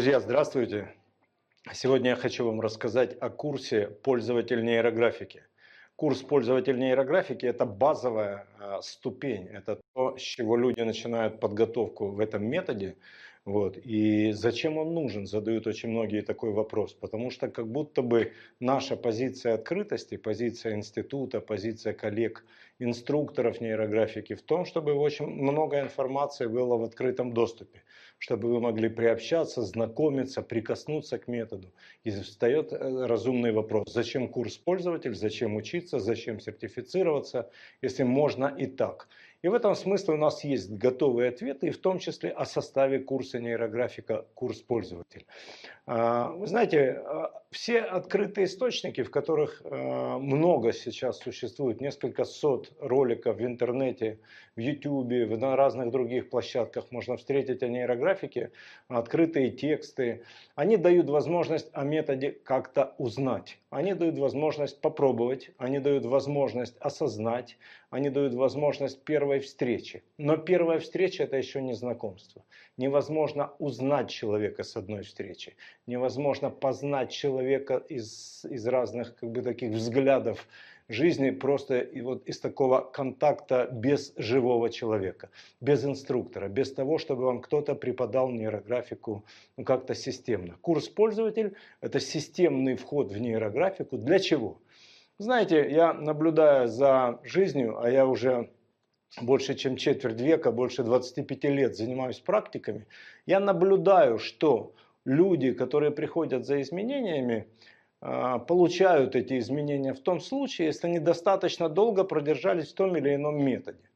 Друзья, здравствуйте! Сегодня я хочу вам рассказать о курсе «Пользователь нейрографики». Курс «Пользователь нейрографики» – это базовая э, ступень, это то, с чего люди начинают подготовку в этом методе. Вот. И зачем он нужен, задают очень многие такой вопрос. Потому что как будто бы наша позиция открытости, позиция института, позиция коллег, инструкторов нейрографики в том, чтобы очень много информации было в открытом доступе чтобы вы могли приобщаться, знакомиться, прикоснуться к методу. И встает э, разумный вопрос, зачем курс пользователь, зачем учиться, зачем сертифицироваться, если можно и так. И в этом смысле у нас есть готовые ответы, и в том числе о составе курса нейрографика «Курс пользователь». А, вы знаете, а, все открытые источники, в которых а, много сейчас существует, несколько сот роликов в интернете, в YouTube, на разных других площадках можно встретить о нейрографике, открытые тексты, они дают возможность о методе как-то узнать. Они дают возможность попробовать, они дают возможность осознать, они дают возможность первой встречи. Но первая встреча это еще не знакомство. Невозможно узнать человека с одной встречи. Невозможно познать человека из, из разных как бы, таких взглядов жизни просто и вот из такого контакта без живого человека, без инструктора, без того, чтобы вам кто-то преподал нейрографику ну, как-то системно. Курс пользователь – это системный вход в нейрографику. Для чего? Знаете, я наблюдая за жизнью, а я уже больше чем четверть века, больше 25 лет занимаюсь практиками, я наблюдаю, что люди, которые приходят за изменениями, получают эти изменения в том случае, если они достаточно долго продержались в том или ином методе.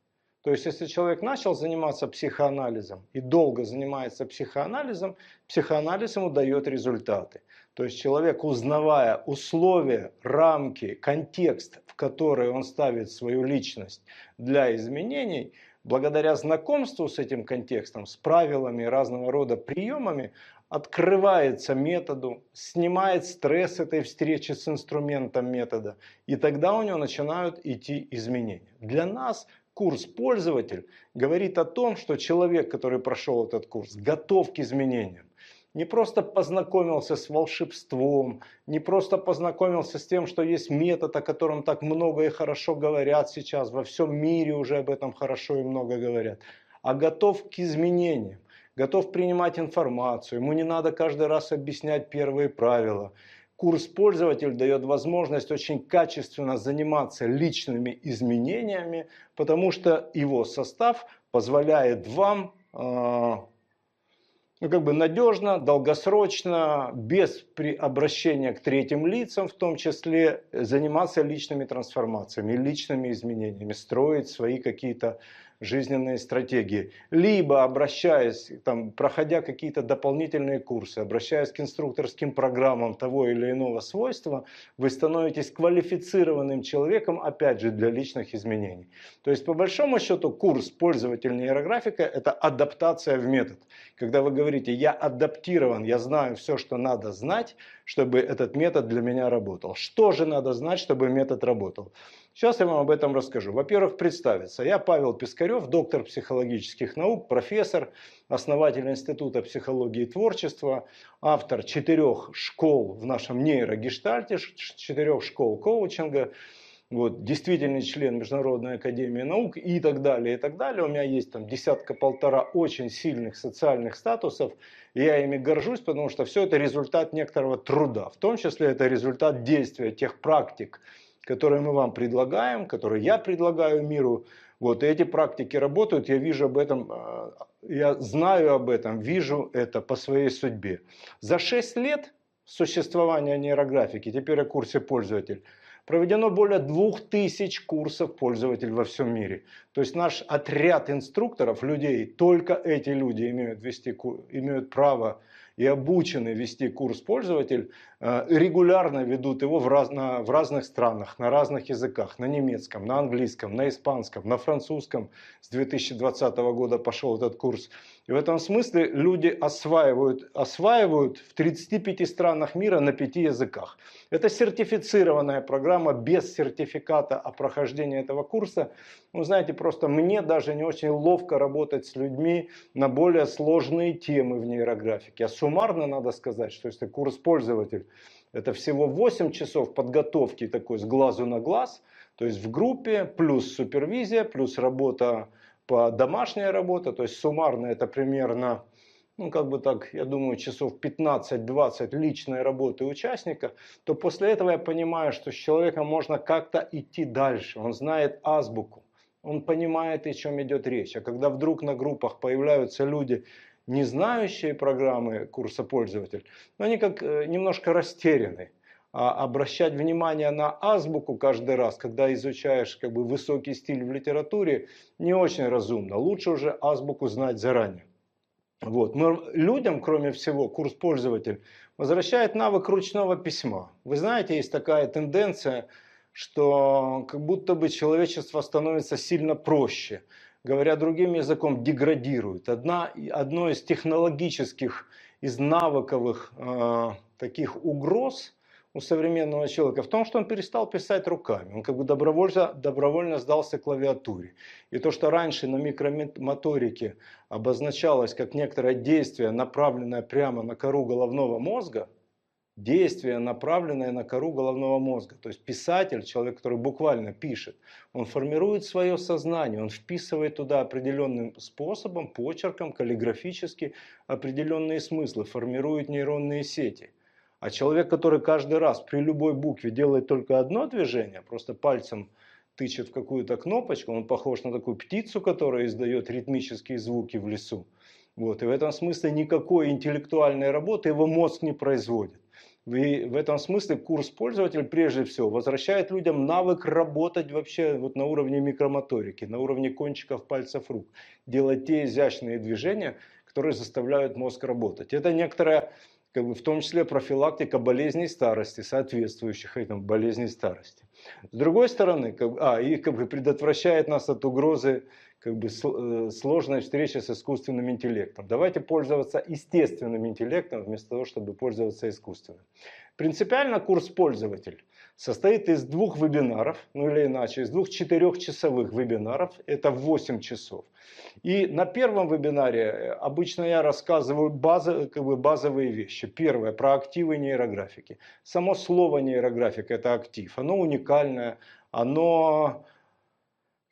То есть, если человек начал заниматься психоанализом и долго занимается психоанализом, психоанализ ему дает результаты. То есть, человек, узнавая условия, рамки, контекст, в который он ставит свою личность для изменений, благодаря знакомству с этим контекстом, с правилами разного рода приемами, открывается методу, снимает стресс этой встречи с инструментом метода, и тогда у него начинают идти изменения. Для нас курс пользователь говорит о том, что человек, который прошел этот курс, готов к изменениям. Не просто познакомился с волшебством, не просто познакомился с тем, что есть метод, о котором так много и хорошо говорят сейчас, во всем мире уже об этом хорошо и много говорят, а готов к изменениям готов принимать информацию, ему не надо каждый раз объяснять первые правила. Курс пользователь дает возможность очень качественно заниматься личными изменениями, потому что его состав позволяет вам э, ну, как бы надежно, долгосрочно, без обращения к третьим лицам, в том числе, заниматься личными трансформациями, личными изменениями, строить свои какие-то жизненные стратегии. Либо обращаясь, там, проходя какие-то дополнительные курсы, обращаясь к инструкторским программам того или иного свойства, вы становитесь квалифицированным человеком, опять же, для личных изменений. То есть, по большому счету, курс пользователь нейрографика – это адаптация в метод. Когда вы говорите, я адаптирован, я знаю все, что надо знать, чтобы этот метод для меня работал. Что же надо знать, чтобы метод работал? Сейчас я вам об этом расскажу. Во-первых, представиться. Я Павел Пискарев, доктор психологических наук, профессор, основатель Института психологии и творчества, автор четырех школ в нашем нейрогештальте, четырех школ коучинга, вот, действительный член Международной академии наук и так далее, и так далее. У меня есть там десятка-полтора очень сильных социальных статусов, и я ими горжусь, потому что все это результат некоторого труда, в том числе это результат действия тех практик, которые мы вам предлагаем, которые я предлагаю миру. Вот, и эти практики работают, я вижу об этом, э, я знаю об этом, вижу это по своей судьбе. За 6 лет существования нейрографики, теперь о курсе пользователь, проведено более 2000 курсов пользователь во всем мире. То есть наш отряд инструкторов, людей, только эти люди имеют, вести, имеют право и обучены вести курс пользователь, регулярно ведут его в, раз, в разных странах, на разных языках, на немецком, на английском, на испанском, на французском. С 2020 года пошел этот курс. И в этом смысле люди осваивают, осваивают в 35 странах мира на 5 языках. Это сертифицированная программа без сертификата о прохождении этого курса. Ну, знаете, просто мне даже не очень ловко работать с людьми на более сложные темы в нейрографике. А суммарно надо сказать, что если курс пользователь, это всего 8 часов подготовки такой с глазу на глаз, то есть в группе, плюс супервизия, плюс работа по домашняя работа, то есть суммарно это примерно, ну как бы так, я думаю, часов 15-20 личной работы участника, то после этого я понимаю, что с человеком можно как-то идти дальше, он знает азбуку, он понимает, о чем идет речь. А когда вдруг на группах появляются люди, не знающие программы курса пользователь, но они как э, немножко растеряны а обращать внимание на азбуку каждый раз, когда изучаешь как бы высокий стиль в литературе, не очень разумно. Лучше уже азбуку знать заранее. Вот. Мы людям, кроме всего, курс пользователь возвращает навык ручного письма. Вы знаете, есть такая тенденция, что как будто бы человечество становится сильно проще. Говоря другим языком, деградирует. Одна, одно из технологических, из навыковых э, таких угроз – у современного человека в том, что он перестал писать руками. Он как бы добровольно, добровольно сдался клавиатуре. И то, что раньше на микромоторике обозначалось как некоторое действие, направленное прямо на кору головного мозга, действие, направленное на кору головного мозга. То есть писатель, человек, который буквально пишет, он формирует свое сознание, он вписывает туда определенным способом, почерком, каллиграфически определенные смыслы, формирует нейронные сети – а человек, который каждый раз при любой букве делает только одно движение, просто пальцем тычет в какую-то кнопочку, он похож на такую птицу, которая издает ритмические звуки в лесу. Вот. И в этом смысле никакой интеллектуальной работы его мозг не производит. И в этом смысле курс пользователь прежде всего возвращает людям навык работать вообще вот на уровне микромоторики, на уровне кончиков пальцев рук, делать те изящные движения, которые заставляют мозг работать. Это некоторая как бы в том числе профилактика болезней старости, соответствующих этим болезней старости. С другой стороны, как, а, и как бы предотвращает нас от угрозы как бы э, сложной встречи с искусственным интеллектом. Давайте пользоваться естественным интеллектом вместо того, чтобы пользоваться искусственным. Принципиально курс пользователь состоит из двух вебинаров, ну или иначе, из двух четырехчасовых вебинаров, это 8 часов. И на первом вебинаре э, обычно я рассказываю базы, как бы базовые вещи. Первое, про активы нейрографики. Само слово нейрографика – это актив, оно уникальное, оно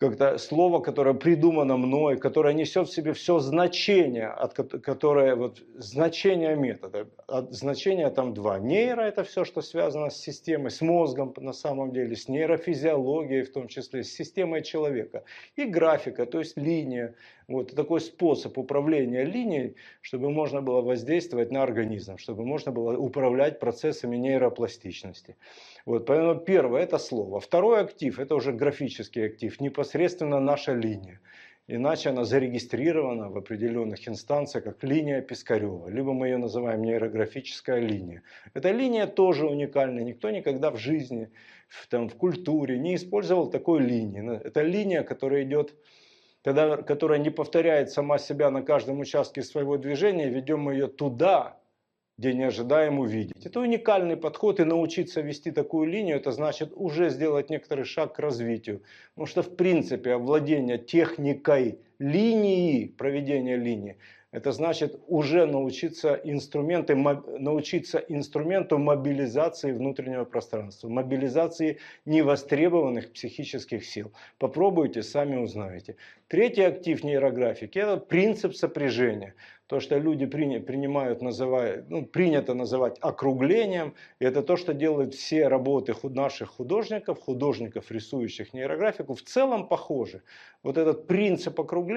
как-то слово, которое придумано мной, которое несет в себе все значение, от которое вот значение метода. От значения там два. Нейро это все, что связано с системой, с мозгом на самом деле, с нейрофизиологией в том числе, с системой человека. И графика, то есть линия. Вот такой способ управления линией, чтобы можно было воздействовать на организм, чтобы можно было управлять процессами нейропластичности. Вот, поэтому первое это слово. Второй актив это уже графический актив, непосредственно наша линия. Иначе она зарегистрирована в определенных инстанциях как линия Пискарева, либо мы ее называем нейрографическая линия. Эта линия тоже уникальная, никто никогда в жизни, в, там, в культуре не использовал такой линии. Это линия, которая идет, когда, которая не повторяет сама себя на каждом участке своего движения, ведем ее туда, где не ожидаем увидеть. Это уникальный подход, и научиться вести такую линию, это значит уже сделать некоторый шаг к развитию. Потому что, в принципе, овладение техникой линии, проведения линии, это значит уже научиться, инструменты, научиться инструменту мобилизации внутреннего пространства, мобилизации невостребованных психических сил. Попробуйте, сами узнаете. Третий актив нейрографики – это принцип сопряжения то, что люди принимают, называют, ну, принято называть округлением, это то, что делают все работы наших художников, художников, рисующих нейрографику, в целом похожи. Вот этот принцип округления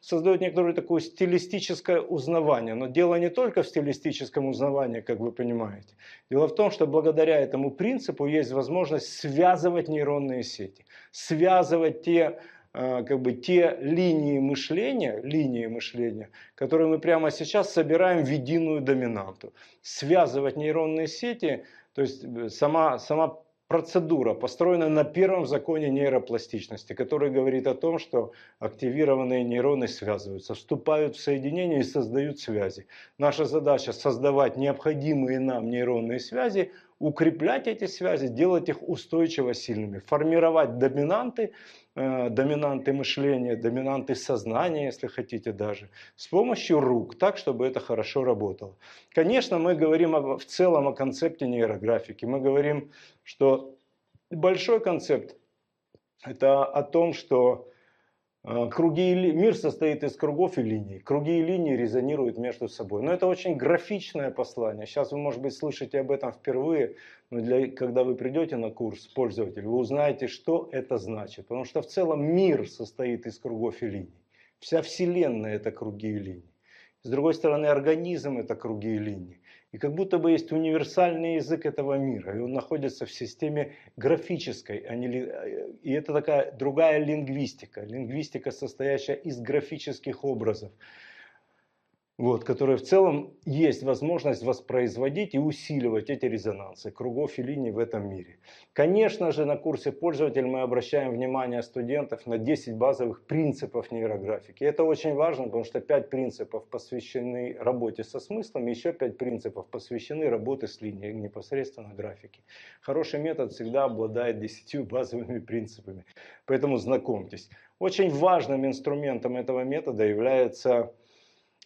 создает некоторое такое стилистическое узнавание. Но дело не только в стилистическом узнавании, как вы понимаете. Дело в том, что благодаря этому принципу есть возможность связывать нейронные сети, связывать те э, как бы те линии мышления, линии мышления, которые мы прямо сейчас собираем в единую доминанту. Связывать нейронные сети, то есть э, сама, сама процедура построена на первом законе нейропластичности, который говорит о том, что активированные нейроны связываются, вступают в соединение и создают связи. Наша задача создавать необходимые нам нейронные связи, укреплять эти связи, делать их устойчиво сильными, формировать доминанты, э, доминанты мышления, доминанты сознания, если хотите даже, с помощью рук, так, чтобы это хорошо работало. Конечно, мы говорим о, в целом о концепте нейрографики. Мы говорим, что большой концепт – это о том, что а, круги, мир состоит из кругов и линий. Круги и линии резонируют между собой. Но это очень графичное послание. Сейчас вы, может быть, слышите об этом впервые, но для, когда вы придете на курс пользователь, вы узнаете, что это значит. Потому что в целом мир состоит из кругов и линий. Вся Вселенная – это круги и линии. С другой стороны, организм – это круги и линии. И как будто бы есть универсальный язык этого мира, и он находится в системе графической, а не, э, и это такая другая лингвистика, лингвистика, состоящая из графических образов вот, которые в целом есть возможность воспроизводить и усиливать эти резонансы кругов и линий в этом мире. Конечно же, на курсе пользователь мы обращаем внимание студентов на 10 базовых принципов нейрографики. Это очень важно, потому что 5 принципов посвящены работе со смыслом, еще 5 принципов посвящены работе с линией, непосредственно графики. Хороший метод всегда обладает 10 базовыми принципами, поэтому знакомьтесь. Очень важным инструментом этого метода является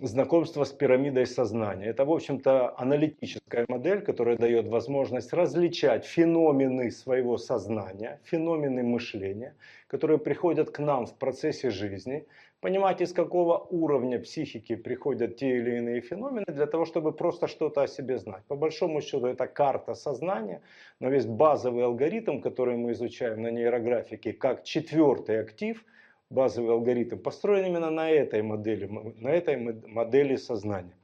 знакомство с пирамидой сознания. Это, в общем-то, аналитическая модель, которая дает возможность различать феномены своего сознания, феномены мышления, которые приходят к нам в процессе жизни, понимать, из какого уровня психики приходят те или иные феномены, для того, чтобы просто что-то о себе знать. По большому счету, это карта сознания, но весь базовый алгоритм, который мы изучаем на нейрографике, как четвертый актив – базовый алгоритм построен именно на этой модели, на этой модели сознания.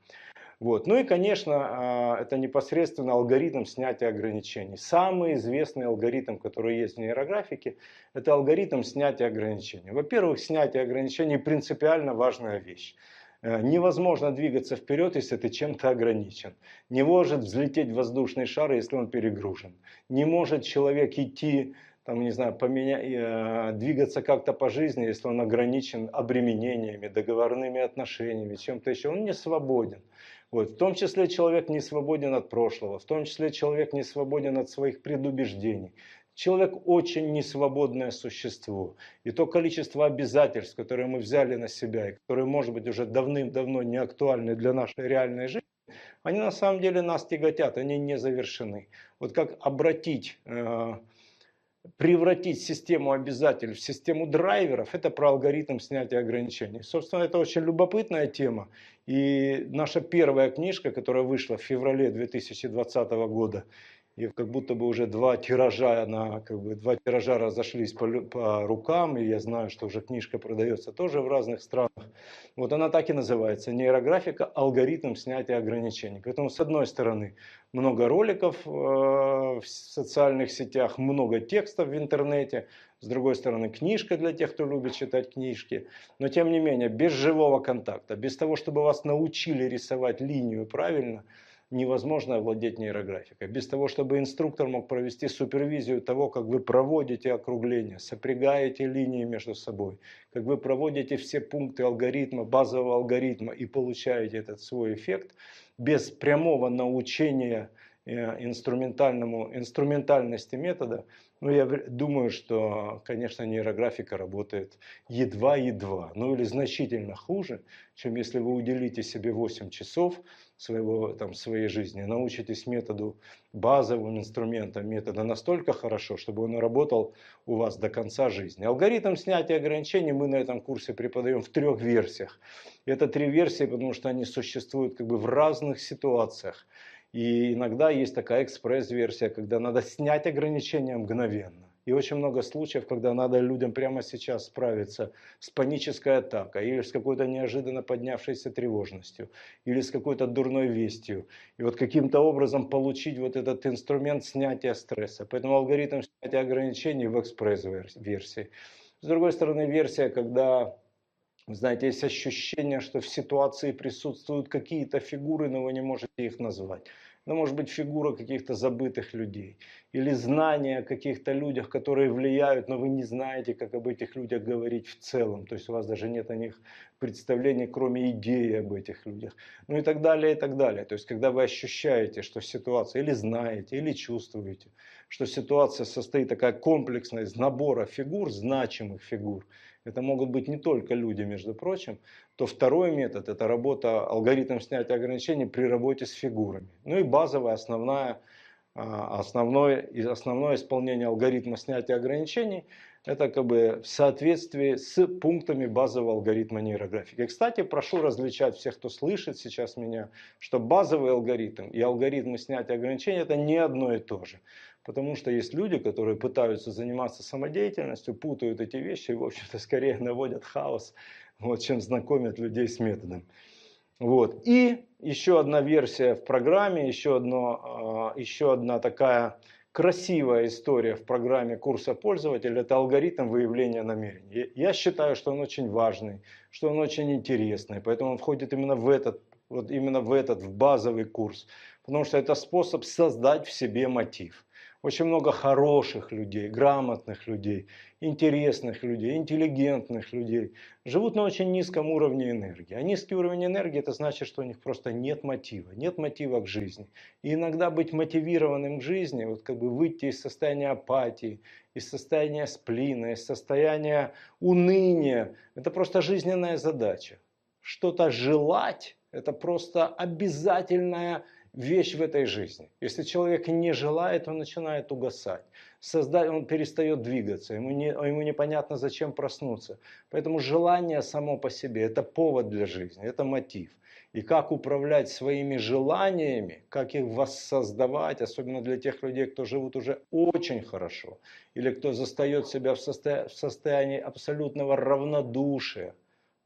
Вот. Ну и, конечно, а, это непосредственно алгоритм снятия ограничений. Самый известный алгоритм, который есть в нейрографике, это алгоритм снятия ограничений. Во-первых, снятие ограничений принципиально важная вещь. Э, невозможно двигаться вперед, если ты чем-то ограничен. Не может взлететь воздушный шар, если он перегружен. Не может человек идти там, не знаю, поменять, э, двигаться как-то по жизни, если он ограничен обременениями, договорными отношениями, чем-то еще, он не свободен. Вот. В том числе человек не свободен от прошлого, в том числе человек не свободен от своих предубеждений. Человек очень несвободное существо. И то количество обязательств, которые мы взяли на себя, и которые, может быть, уже давным-давно не актуальны для нашей реальной жизни, они на самом деле нас тяготят, они не завершены. Вот как обратить э, превратить систему обязательств в систему драйверов, это про алгоритм снятия ограничений. Собственно, это очень любопытная тема. И наша первая книжка, которая вышла в феврале 2020 года, и как будто бы уже два тиража, на, как бы, два тиража разошлись по, по рукам, и я знаю, что уже книжка продается тоже в разных странах. Вот она так и называется «Нейрографика. Алгоритм снятия ограничений». Поэтому, с одной стороны, много роликов э, в социальных сетях, много текстов в интернете, с другой стороны, книжка для тех, кто любит читать книжки. Но, тем не менее, без живого контакта, без того, чтобы вас научили рисовать линию правильно – невозможно овладеть нейрографикой. Без того, чтобы инструктор мог провести супервизию того, как вы проводите округление, сопрягаете линии между собой, как вы проводите все пункты алгоритма, базового алгоритма и получаете этот свой эффект, без прямого научения э, инструментальному, инструментальности метода, ну, я думаю, что, конечно, нейрографика работает едва-едва, ну или значительно хуже, чем если вы уделите себе 8 часов своего, там, своей жизни, научитесь методу, базовым инструментам метода настолько хорошо, чтобы он работал у вас до конца жизни. Алгоритм снятия ограничений мы на этом курсе преподаем в трех версиях. Это три версии, потому что они существуют как бы в разных ситуациях. И иногда есть такая экспресс-версия, когда надо снять ограничения мгновенно. И очень много случаев, когда надо людям прямо сейчас справиться с панической атакой, или с какой-то неожиданно поднявшейся тревожностью, или с какой-то дурной вестью. И вот каким-то образом получить вот этот инструмент снятия стресса. Поэтому алгоритм снятия ограничений в экспресс-версии. С другой стороны, версия, когда, знаете, есть ощущение, что в ситуации присутствуют какие-то фигуры, но вы не можете их назвать. Это может быть фигура каких-то забытых людей. Или знание о каких-то людях, которые влияют, но вы не знаете, как об этих людях говорить в целом. То есть у вас даже нет о них представления, кроме идеи об этих людях. Ну и так далее, и так далее. То есть когда вы ощущаете, что ситуация, или знаете, или чувствуете, что ситуация состоит такая комплексная из набора фигур, значимых фигур, это могут быть не только люди, между прочим, то второй метод – это работа, алгоритм снятия ограничений при работе с фигурами. Ну и базовая, основная, а, основное, основное исполнение алгоритма снятия ограничений – это как бы в соответствии с пунктами базового алгоритма нейрографики. И, кстати, прошу различать всех, кто слышит сейчас меня, что базовый алгоритм и алгоритмы снятия ограничений – это не одно и то же. Потому что есть люди, которые пытаются заниматься самодеятельностью, путают эти вещи и, в общем-то, скорее наводят хаос, вот, чем знакомят людей с методом. Вот. И еще одна версия в программе, еще, одно, а, еще одна такая красивая история в программе курса пользователя – это алгоритм выявления намерений. Я считаю, что он очень важный, что он очень интересный, поэтому он входит именно в этот, вот именно в этот, в базовый курс, потому что это способ создать в себе мотив – очень много хороших людей, грамотных людей, интересных людей, интеллигентных людей живут на очень низком уровне энергии. А низкий уровень энергии это значит, что у них просто нет мотива, нет мотива к жизни. И иногда быть мотивированным к жизни, вот как бы выйти из состояния апатии, из состояния сплина, из состояния уныния, это просто жизненная задача. Что-то желать, это просто обязательная вещь в этой жизни. Если человек не желает, он начинает угасать. Создать, он перестает двигаться, ему, не, ему непонятно, зачем проснуться. Поэтому желание само по себе – это повод для жизни, это мотив. И как управлять своими желаниями, как их воссоздавать, особенно для тех людей, кто живут уже очень хорошо, или кто застает себя в, состо... в состоянии абсолютного равнодушия.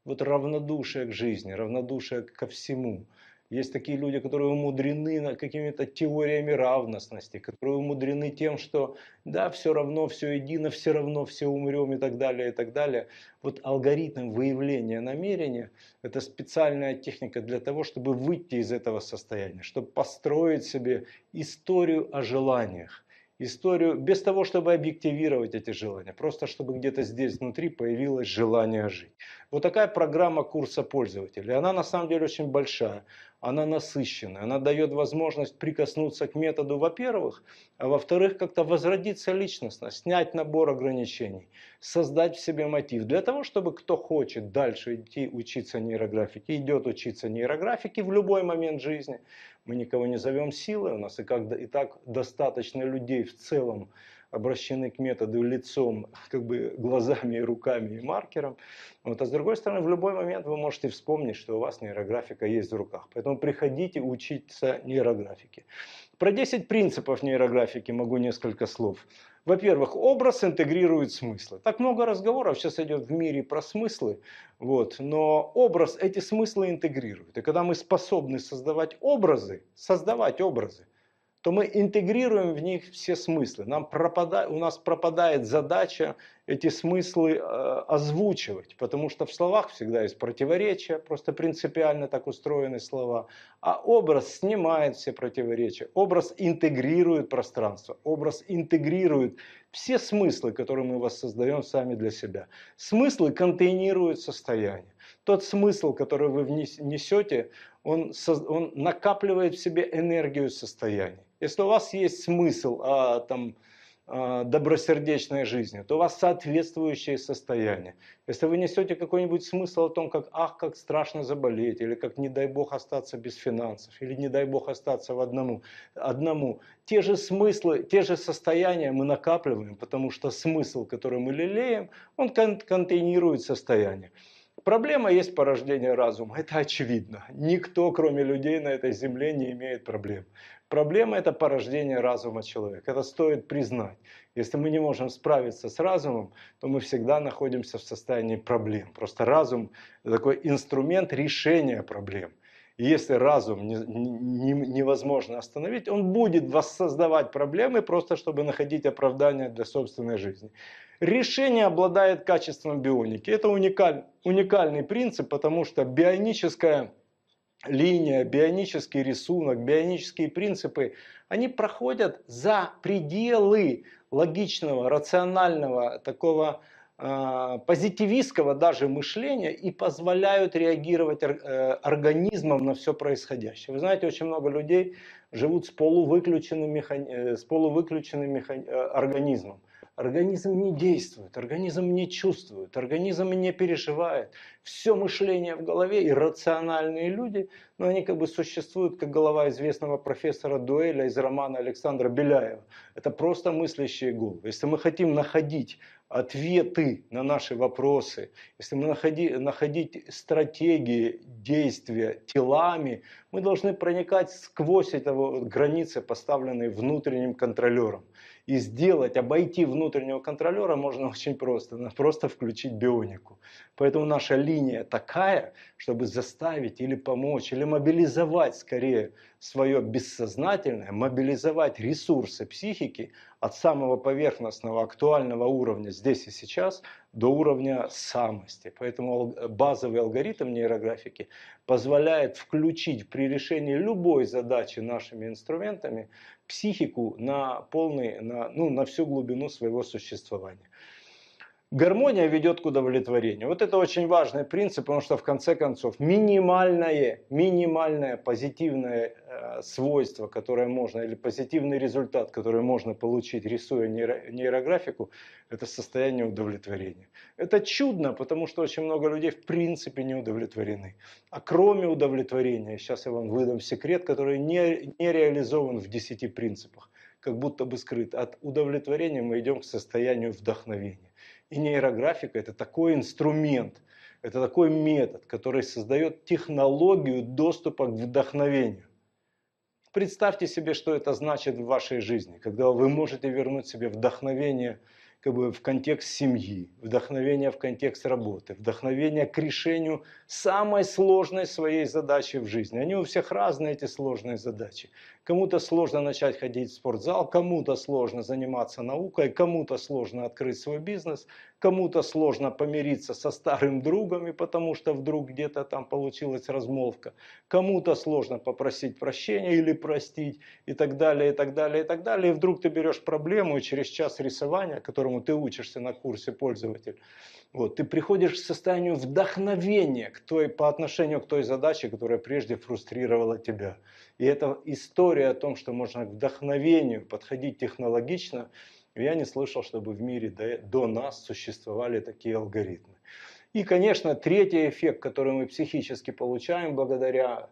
Вот равнодушие к жизни, равнодушие ко всему – есть такие люди, которые умудрены какими-то теориями равностности, которые умудрены тем, что да, все равно, все едино, все равно все умрем и так далее, и так далее. Вот алгоритм выявления намерения – это специальная техника для того, чтобы выйти из этого состояния, чтобы построить себе историю о желаниях историю без того, чтобы объективировать эти желания, просто чтобы где-то здесь внутри появилось желание жить. Вот такая программа курса пользователя. Она на самом деле очень большая она насыщенная, она дает возможность прикоснуться к методу, во-первых, а во-вторых, как-то возродиться личностно, снять набор ограничений, создать в себе мотив. Для того, чтобы кто хочет дальше идти учиться нейрографике, идет учиться нейрографике в любой момент жизни. Мы никого не зовем силой, у нас и, как, и так достаточно людей в целом, обращены к методу лицом, как бы глазами руками и маркером. Вот, а с другой стороны, в любой момент вы можете вспомнить, что у вас нейрографика есть в руках. Поэтому приходите учиться нейрографике. Про 10 принципов нейрографики могу несколько слов. Во-первых, образ интегрирует смыслы. Так много разговоров сейчас идет в мире про смыслы, вот, но образ эти смыслы интегрирует. И когда мы способны создавать образы, создавать образы, то мы интегрируем в них все смыслы. Нам пропадает, у нас пропадает задача эти смыслы э, озвучивать, потому что в словах всегда есть противоречия, просто принципиально так устроены слова. А образ снимает все противоречия, образ интегрирует пространство, образ интегрирует все смыслы, которые мы воссоздаем сами для себя. Смыслы контейнируют состояние. Тот смысл, который вы несете, он, он накапливает в себе энергию состояния. Если у вас есть смысл а, там, а, добросердечной жизни, то у вас соответствующее состояние. Если вы несете какой-нибудь смысл о том, как ах, как страшно заболеть, или как не дай бог остаться без финансов, или не дай бог остаться в одному, одному, те же смыслы, те же состояния мы накапливаем, потому что смысл, который мы лелеем, он кон контейнирует состояние. Проблема есть порождение разума, это очевидно. Никто, кроме людей на этой земле, не имеет проблем. Проблема – это порождение разума человека. Это стоит признать. Если мы не можем справиться с разумом, то мы всегда находимся в состоянии проблем. Просто разум – такой инструмент решения проблем. И если разум не, не, невозможно остановить, он будет воссоздавать проблемы просто, чтобы находить оправдание для собственной жизни. Решение обладает качеством бионики. Это уникаль, уникальный принцип, потому что бионическая линия, бионический рисунок, бионические принципы, они проходят за пределы логичного, рационального, такого э, позитивистского даже мышления и позволяют реагировать э, организмом на все происходящее. Вы знаете, очень много людей живут с полувыключенным, механи... Э, с полувыключенным механи... Э, организмом. Организм не действует, организм не чувствует, организм не переживает. Все мышление в голове, иррациональные люди, но они как бы существуют, как голова известного профессора Дуэля из романа Александра Беляева. Это просто мыслящие головы. Если мы хотим находить ответы на наши вопросы, если мы находи, находить стратегии действия телами, мы должны проникать сквозь этого границы, поставленные внутренним контролером. И сделать, обойти внутреннего контролера можно очень просто. Надо просто включить бионику. Поэтому наша линия такая, чтобы заставить или помочь, или мобилизовать скорее свое бессознательное, мобилизовать ресурсы психики от самого поверхностного актуального уровня здесь и сейчас до уровня самости. Поэтому базовый алгоритм нейрографики позволяет включить при решении любой задачи нашими инструментами психику на полный, на, ну, на всю глубину своего существования. Гармония ведет к удовлетворению. Вот это очень важный принцип, потому что в конце концов минимальное, минимальное позитивное э, свойство, которое можно, или позитивный результат, который можно получить, рисуя нейро, нейрографику, это состояние удовлетворения. Это чудно, потому что очень много людей в принципе не удовлетворены. А кроме удовлетворения, сейчас я вам выдам секрет, который не, не реализован в 10 принципах, как будто бы скрыт. От удовлетворения мы идем к состоянию вдохновения. И нейрографика – это такой инструмент, это такой метод, который создает технологию доступа к вдохновению. Представьте себе, что это значит в вашей жизни, когда вы можете вернуть себе вдохновение – как бы в контекст семьи, вдохновение в контекст работы, вдохновение к решению самой сложной своей задачи в жизни. Они у всех разные, эти сложные задачи. Кому-то сложно начать ходить в спортзал, кому-то сложно заниматься наукой, кому-то сложно открыть свой бизнес, кому-то сложно помириться со старым другом, и потому что вдруг где-то там получилась размолвка, кому-то сложно попросить прощения или простить, и так далее, и так далее, и так далее. И вдруг ты берешь проблему, и через час рисования, которому ты учишься на курсе пользователь, вот, ты приходишь к состоянию вдохновения к той, по отношению к той задаче, которая прежде фрустрировала тебя. И это история о том, что можно к вдохновению подходить технологично. Я не слышал, чтобы в мире до, до нас существовали такие алгоритмы. И, конечно, третий эффект, который мы психически получаем благодаря,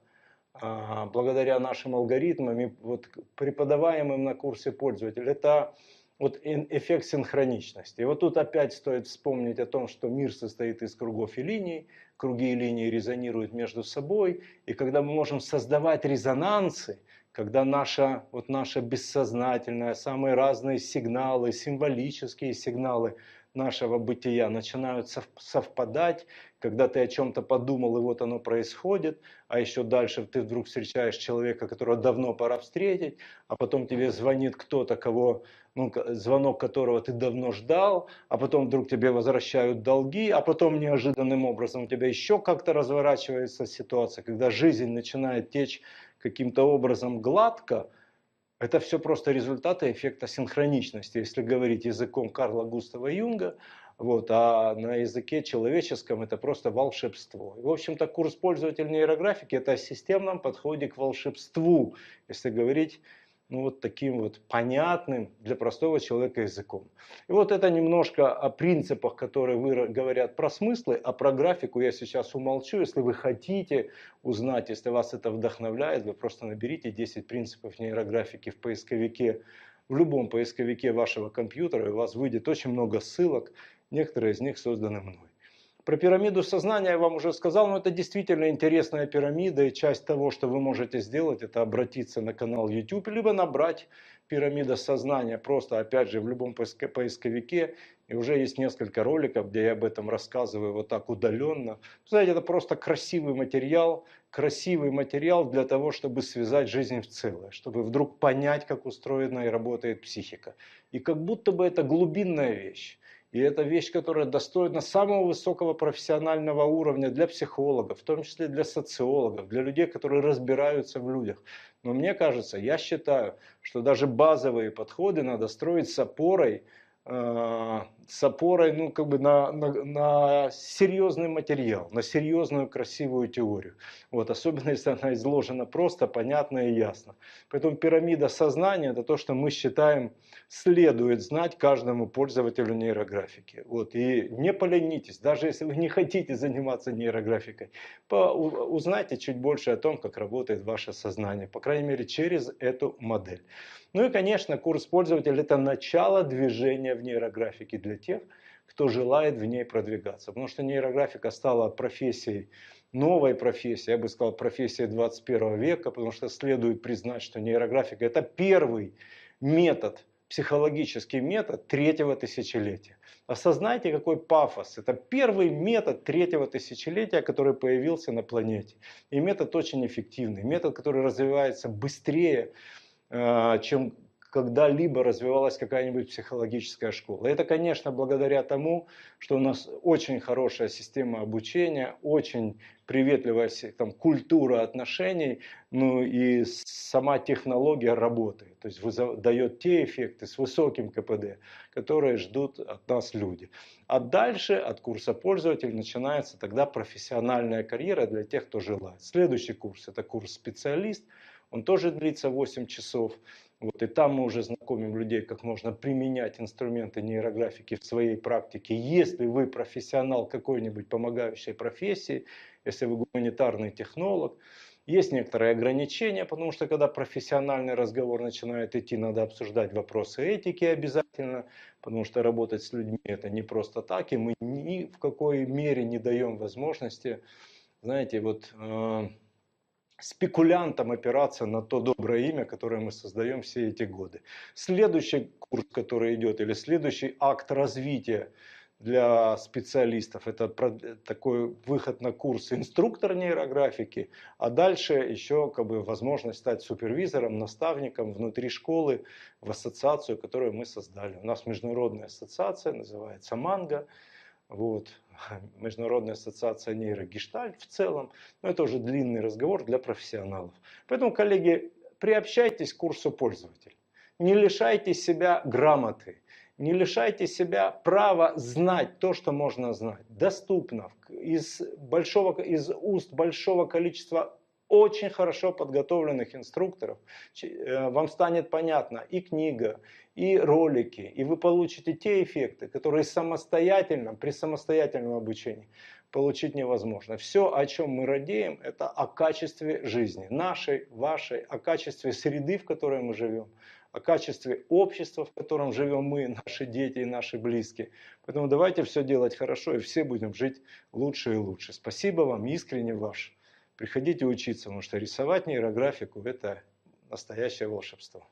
а, благодаря нашим алгоритмам, вот, преподаваемым на курсе пользователя, это вот эффект синхроничности. И вот тут опять стоит вспомнить о том, что мир состоит из кругов и линий, круги и линии резонируют между собой, и когда мы можем создавать резонансы, когда наша, вот наша бессознательная, самые разные сигналы, символические сигналы нашего бытия начинают совпадать, когда ты о чем-то подумал, и вот оно происходит, а еще дальше ты вдруг встречаешь человека, которого давно пора встретить, а потом тебе звонит кто-то, кого, ну, звонок которого ты давно ждал, а потом вдруг тебе возвращают долги, а потом неожиданным образом у тебя еще как-то разворачивается ситуация, когда жизнь начинает течь каким-то образом гладко, это все просто результаты эффекта синхроничности, если говорить языком Карла Густава Юнга, вот, а на языке человеческом это просто волшебство. И, в общем-то, курс пользователя нейрографики – это о системном подходе к волшебству, если говорить ну, вот таким вот понятным для простого человека языком. И вот это немножко о принципах, которые вы говорят про смыслы, а про графику я сейчас умолчу. Если вы хотите узнать, если вас это вдохновляет, вы просто наберите 10 принципов нейрографики в поисковике, в любом поисковике вашего компьютера, и у вас выйдет очень много ссылок, некоторые из них созданы мной. Про пирамиду сознания я вам уже сказал, но это действительно интересная пирамида, и часть того, что вы можете сделать, это обратиться на канал YouTube, либо набрать пирамида сознания, просто, опять же, в любом поисковике, и уже есть несколько роликов, где я об этом рассказываю вот так удаленно. Знаете, это просто красивый материал, красивый материал для того, чтобы связать жизнь в целое, чтобы вдруг понять, как устроена и работает психика. И как будто бы это глубинная вещь. И это вещь, которая достойна самого высокого профессионального уровня для психологов, в том числе для социологов, для людей, которые разбираются в людях. Но мне кажется, я считаю, что даже базовые подходы надо строить с опорой Э, с опорой ну, как бы на, на, на серьезный материал, на серьезную красивую теорию. Вот, особенно если она изложена просто, понятно и ясно. Поэтому пирамида сознания – это то, что мы считаем следует знать каждому пользователю нейрографики. Вот, и не поленитесь, даже если вы не хотите заниматься нейрографикой, по, узнайте чуть больше о том, как работает ваше сознание, по крайней мере через эту модель. Ну и, конечно, курс пользователя – это начало движения в нейрографике для тех, кто желает в ней продвигаться. Потому что нейрографика стала профессией, новой профессией, я бы сказал, профессией 21 века, потому что следует признать, что нейрографика – это первый метод, психологический метод третьего тысячелетия. Осознайте, какой пафос. Это первый метод третьего тысячелетия, который появился на планете. И метод очень эффективный. Метод, который развивается быстрее, Э, чем когда-либо развивалась какая-нибудь психологическая школа. Это, конечно, благодаря тому, что у нас очень хорошая система обучения, очень приветливая там, культура отношений, ну и сама технология работы, то есть дает те эффекты с высоким КПД, которые ждут от нас люди. А дальше от курса пользователь начинается тогда профессиональная карьера для тех, кто желает. Следующий курс – это курс специалист – он тоже длится 8 часов. Вот, и там мы уже знакомим людей, как можно применять инструменты нейрографики в своей практике. Если вы профессионал какой-нибудь помогающей профессии, если вы гуманитарный технолог, есть некоторые ограничения, потому что когда профессиональный разговор начинает идти, надо обсуждать вопросы этики обязательно, потому что работать с людьми это не просто так, и мы ни в какой мере не даем возможности, знаете, вот э, спекулянтам опираться на то доброе имя, которое мы создаем все эти годы. Следующий курс, который идет, или следующий акт развития для специалистов, это такой выход на курс инструктор нейрографики, а дальше еще как бы возможность стать супервизором, наставником внутри школы в ассоциацию, которую мы создали. У нас международная ассоциация, называется «Манго», вот, Международная ассоциация нейрогештальт в целом, но это уже длинный разговор для профессионалов. Поэтому, коллеги, приобщайтесь к курсу пользователя. Не лишайте себя грамоты, не лишайте себя права знать то, что можно знать. Доступно из, большого, из уст большого количества очень хорошо подготовленных инструкторов, э, вам станет понятна и книга, и ролики, и вы получите те эффекты, которые самостоятельно, при самостоятельном обучении получить невозможно. Все, о чем мы радеем, это о качестве жизни, нашей, вашей, о качестве среды, в которой мы живем, о качестве общества, в котором живем мы, наши дети и наши близкие. Поэтому давайте все делать хорошо, и все будем жить лучше и лучше. Спасибо вам, искренне ваш. Приходите учиться, потому что рисовать нейрографику – это настоящее волшебство.